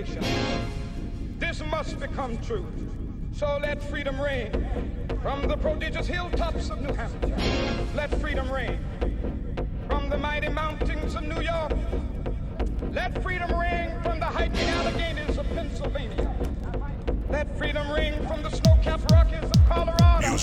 Nation, this must become true. So let freedom ring from the prodigious hilltops of New Hampshire. Let freedom ring from the mighty mountains of New York. Let freedom ring from the hiking Alleghenies of Pennsylvania. Let freedom ring from the snow-capped Rockies of Colorado.